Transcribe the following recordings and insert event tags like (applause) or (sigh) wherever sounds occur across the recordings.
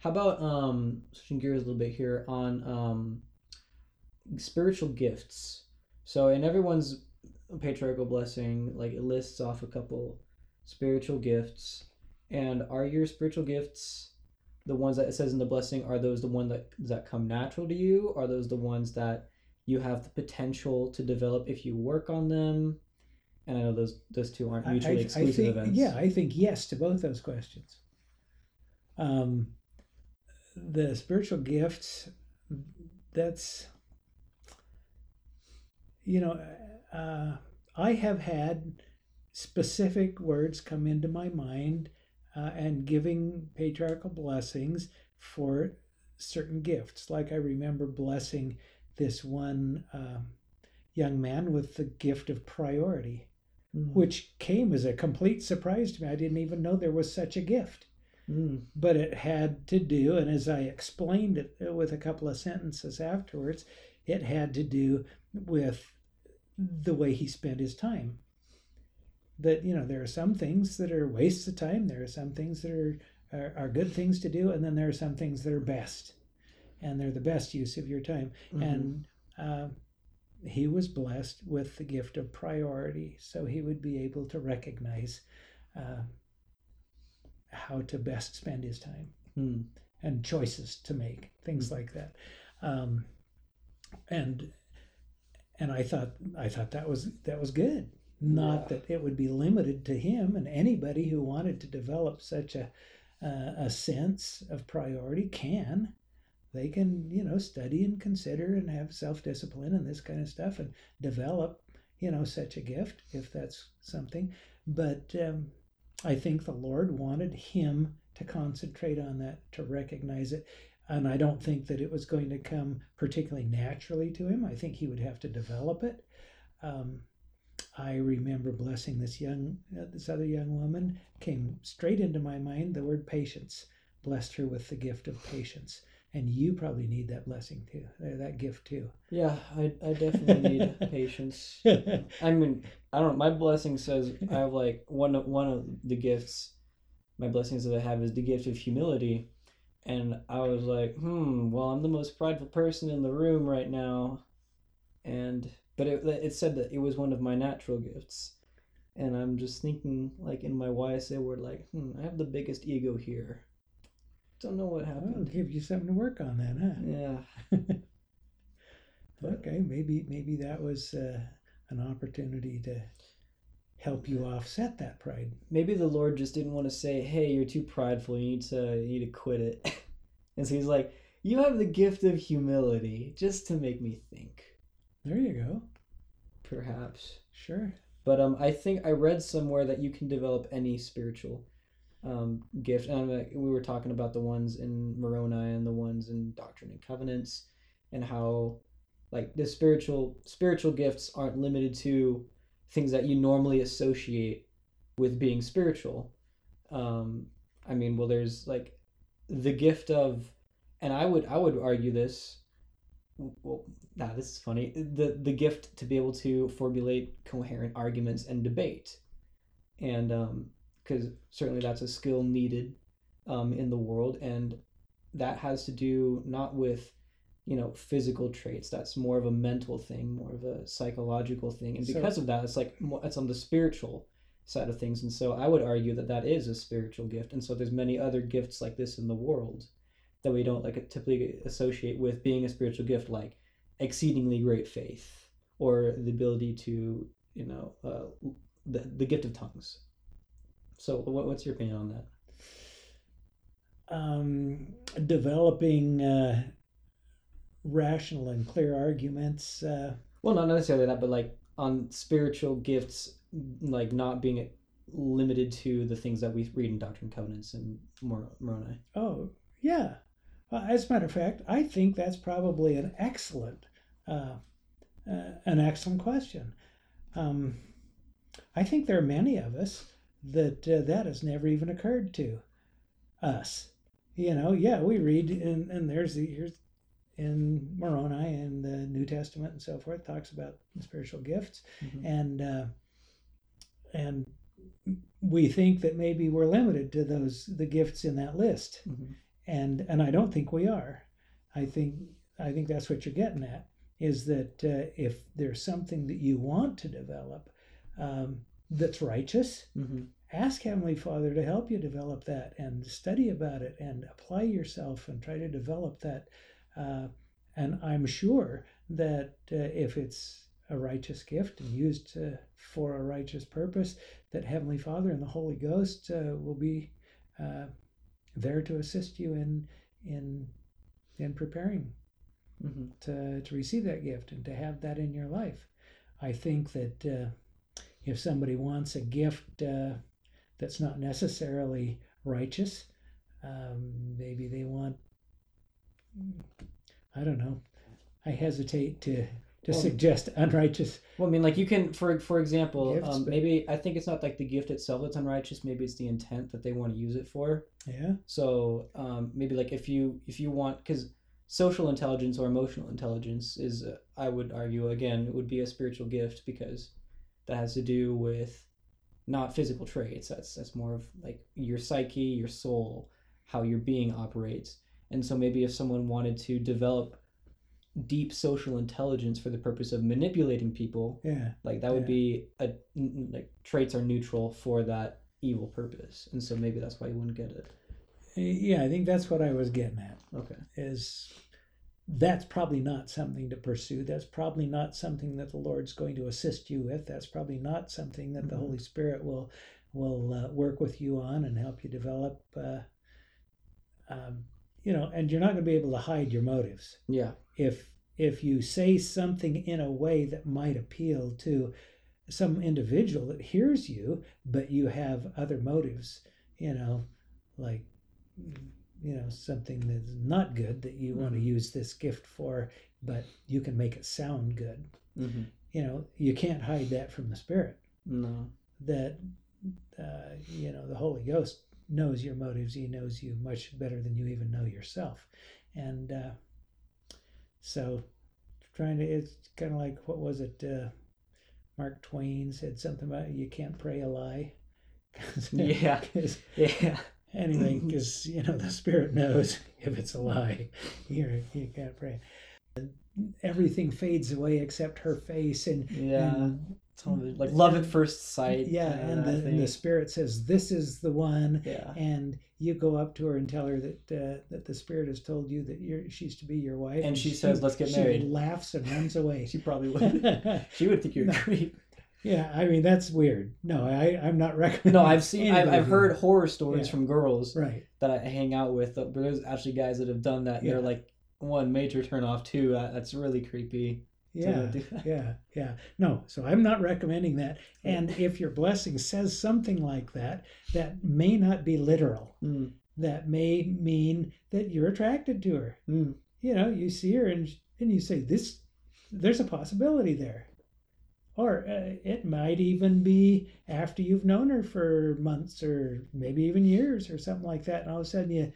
How about um switching gears a little bit here on um spiritual gifts. So in everyone's patriarchal blessing, like it lists off a couple spiritual gifts. And are your spiritual gifts the ones that it says in the blessing? Are those the ones that that come natural to you? Are those the ones that you have the potential to develop if you work on them? And I know those those two aren't mutually I, exclusive I think, events. Yeah, I think yes to both those questions. Um, the spiritual gifts, that's, you know, uh, I have had specific words come into my mind uh, and giving patriarchal blessings for certain gifts. Like I remember blessing this one uh, young man with the gift of priority Mm. which came as a complete surprise to me. I didn't even know there was such a gift. Mm. But it had to do, and as I explained it with a couple of sentences afterwards, it had to do with the way he spent his time. That, you know, there are some things that are wastes of time, there are some things that are, are, are good things to do, and then there are some things that are best. And they're the best use of your time. Mhm. And uh, he was blessed with the gift of priority, so he would be able to recognize uh, how to best spend his time Mm. and choices to make, things like that. Um, and and I thought I thought that was that was good. Not Yeah. that it would be limited to him and anybody who wanted to develop such a uh, a sense of priority can. They can you know study and consider and have self discipline and this kind of stuff and develop you know such a gift if that's something. But um, I think the Lord wanted him to concentrate on that, to recognize it. And I don't think that it was going to come particularly naturally to him. I think he would have to develop it. Um, I remember blessing this young, uh, this other young woman. Came straight into my mind the word patience. Blessed her with the gift of patience, and you probably need that blessing too, that gift too. Yeah, I, I definitely need (laughs) patience. (laughs) I mean, I don't know. My blessing says I have like one of one of the gifts. My blessings that I have is the gift of humility, and I was like, hmm. Well, I'm the most prideful person in the room right now, and but it it said that it was one of my natural gifts, and I'm just thinking like in my YSA word like, hmm. I have the biggest ego here. Don't know what happened. give you something to work on then, huh? Yeah. (laughs) Okay, maybe maybe that was uh, an opportunity to help you offset that pride. maybe the Lord just didn't want to say, "Hey, you're too prideful. You need to you need to quit it." (laughs) and so He's like, "You have the gift of humility, just to make me think, There you go. perhaps." Sure. But um, I think I read somewhere that you can develop any spiritual um gift. And uh, we were talking about the ones in Moroni and the ones in Doctrine and Covenants, and how like the spiritual spiritual gifts aren't limited to things that you normally associate with being spiritual. Um, I mean, well, there's like the gift of, and I would I would argue this. Well, nah, this is funny. The the gift to be able to formulate coherent arguments and debate, and because certainly that's a skill needed um, in the world, and that has to do not with you know physical traits. That's more of a mental thing more of a psychological thing and So- because of that it's like more, it's on the spiritual side of things and so i would argue that that is a spiritual gift and so there's many other gifts like this in the world that we don't like typically associate with being a spiritual gift like exceedingly great faith or the ability to you know uh, the, the gift of tongues so what, what's your opinion on that Um, developing uh, rational and clear arguments. Uh, Well, not necessarily that, but like on spiritual gifts, like not being limited to the things that we read in Doctrine and Covenants and Mor- Moroni. oh, yeah. Uh, as a matter of fact, I think that's probably an excellent, uh, uh, an excellent question. Um, I think there are many of us that uh, that has never even occurred to us. You know, yeah, we read and and there's the here's in Moroni and the New Testament and so forth talks about spiritual gifts Mhm. and uh, and we think that maybe we're limited to those the gifts in that list Mhm. and and I don't think we are. I think I think that's what you're getting at is that uh, if there's something that you want to develop um, that's righteous, Mm-hmm. ask Heavenly Father to help you develop that and study about it and apply yourself and try to develop that. Uh, and I'm sure that uh, if it's a righteous gift and used uh, for a righteous purpose, that Heavenly Father and the Holy Ghost uh, will be uh, there to assist you in in in preparing Mm-hmm. to, to receive that gift and to have that in your life. I think that uh, if somebody wants a gift uh, that's not necessarily righteous, um, maybe they want, I don't know, I hesitate to, to Well- suggest (laughs) unrighteous. Well, I mean, like you can, for for example, Gifts, um, maybe I think it's not like the gift itself that's unrighteous. Maybe it's the intent that they want to use it for. Yeah. So um, maybe like if you if you want because social intelligence or emotional intelligence is uh, I would argue again it would be a spiritual gift because that has to do with not physical traits. That's that's more of like your psyche, your soul, how your being operates. And so maybe if someone wanted to develop deep social intelligence for the purpose of manipulating people, Yeah. like that would Yeah. be a like traits are neutral for that evil purpose. And so maybe that's why you wouldn't get it. Yeah, I think that's what I was getting at. Okay. is that's probably not something to pursue. That's probably not something that the Lord's going to assist you with. That's probably not something that the Mhm. Holy Spirit will will uh, work with you on and help you develop. Uh, um, you know, and you're not going to be able to hide your motives Yeah. if if you say something in a way that might appeal to some individual that hears you, but you have other motives. You know, like you know something that's not good that you want to Mhm. use this gift for but you can make it sound good Mm-hmm. you know you can't hide that from the spirit No. that uh, you know the holy ghost knows your motives he knows you much better than you even know yourself and uh, so trying to it's kind of like what was it uh, mark twain said something about you can't pray a lie (laughs) yeah (laughs) Yeah. Anyway (laughs) because you know the spirit knows (laughs) if it's a lie (laughs) you you can't pray everything fades away except her face and Yeah. and-. Like love at first sight. yeah and the, and the spirit says this is the one yeah. and you go up to her and tell her that uh, that the spirit has told you that you're she's to be your wife And she says, "Let's get married." she married." laughs and runs away She probably would. she would think you're a No. creep. Yeah i mean that's weird no i i'm not (laughs) recommending No, I've seen. I've, I've heard horror stories Yeah. from girls right that I hang out with. But there's actually guys that have done that. And Yeah. They're like one major turn off. too. That, that's really creepy. yeah yeah yeah no so i'm not recommending that (laughs) and if your blessing says something like that that may not be literal Mm, that may mean that you're attracted to her mm, you know you see her and and you say this there's a possibility there or uh, it might even be after you've known her for months or maybe even years or something like that and all of a sudden you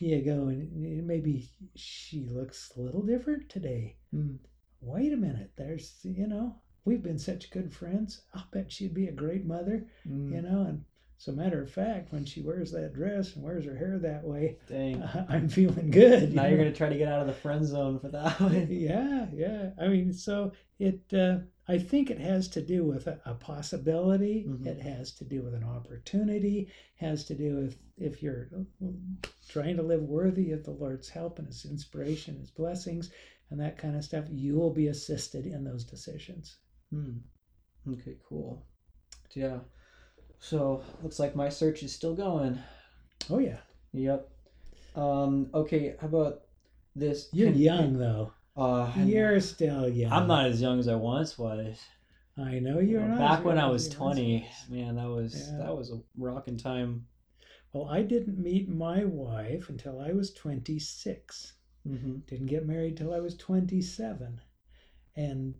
you go and maybe she looks a little different today mm. wait a minute there's you know we've been such good friends i'll bet she'd be a great mother mm. you know and so matter of fact when she wears that dress and wears her hair that way Dang. (laughs) i'm feeling good now you you're gonna try to get out of the friend zone for that (laughs) one. yeah yeah i mean so it uh, i think it has to do with a, a possibility Mhm. it has to do with an opportunity has to do with if you're trying to live worthy of the lord's help and his inspiration his blessings and that kind of stuff you will be assisted in those decisions Hmm. Okay, cool. Yeah. So looks like my search is still going. oh yeah Yep. Um. Okay. How about this? you're Can- young though Uh, you're still young I'm not as young as I once was. i know you're Well, not Back when I was 20, man, that was Yeah. that was a rocking time. well i didn't meet my wife until i was 26 Mm-hmm. didn't get married till I was 27 and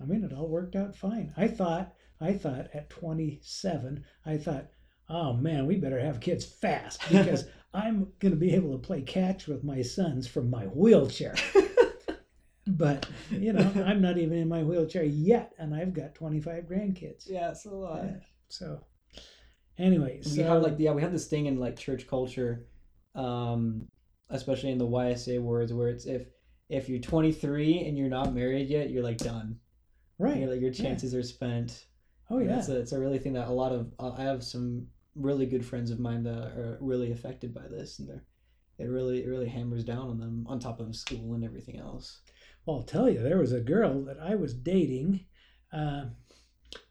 I mean it all worked out fine. I thought I thought at 27 I thought oh man we better have kids fast (laughs) because I'm going to be able to play catch with my sons from my wheelchair. (laughs) but you know I'm not even in my wheelchair yet and I've got 25 grandkids. Yeah, so uh, Yeah. So anyway, we so have like yeah, we have this thing in like church culture um, especially in the YSA words, where it's if if you're 23 and you're not married yet, you're like done. Right. You're like your chances are spent. Oh yeah. It's a, it's a really thing that a lot of uh, I have some really good friends of mine that are really affected by this, and they're it really it really hammers down on them on top of school and everything else. I'll tell you, there was a girl that I was dating uh,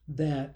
that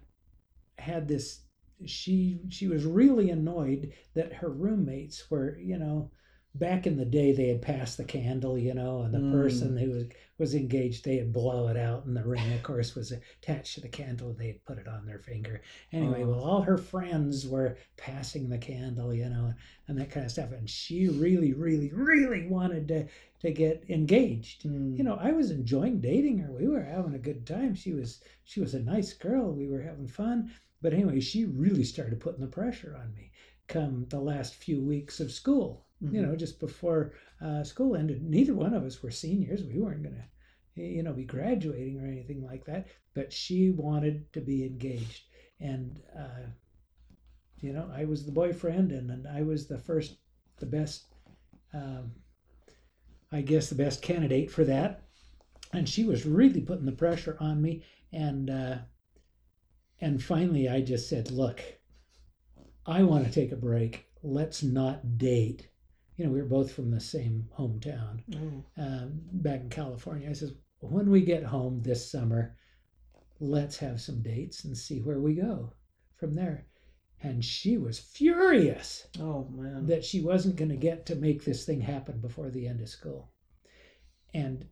had this. She she was really annoyed that her roommates were, you know, back in the day they had passed the candle, you know, and the Mm. person who was was engaged they had blow it out, and the ring, of course, was attached to the candle. and They had put it on their finger. Anyway, Oh. well, all her friends were passing the candle, you know, and that kind of stuff, and she really, really, really wanted to to get engaged Mm. you know i was enjoying dating her we were having a good time she was she was a nice girl we were having fun but anyway she really started putting the pressure on me come the last few weeks of school you Mhm. know just before uh, school ended neither one of us were seniors we weren't going to you know be graduating or anything like that but she wanted to be engaged and uh, you know i was the boyfriend and, and i was the first the best um, I guess the best candidate for that. And she was really putting the pressure on me. And uh, and finally, I just said, "Look, I want to take a break. Let's not date." You know, we were both from the same hometown Oh. um, back in California. I says, "When we get home this summer, let's have some dates and see where we go from there." And she was furious Oh man. that she wasn't going to get to make this thing happen before the end of school. And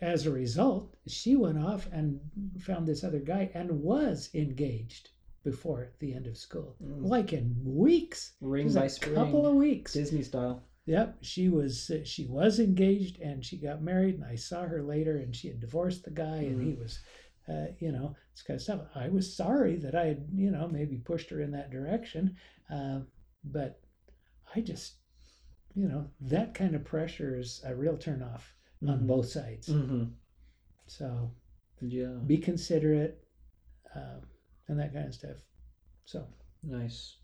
as a result, she went off and found this other guy and was engaged before the end of school, Mm. like in weeks. Ring by a spring. couple of weeks. Disney style. Yep, she was she was engaged and she got married, and I saw her later, and she had divorced the guy, and he was, uh, you know, this kind of stuff. I was sorry that I had, you know, maybe pushed her in that direction, uh, but I just, you know, that kind of pressure is a real turnoff on Mhm. both sides. Mm-hmm. So Yeah. be considerate, um, and that kind of stuff. So Nice.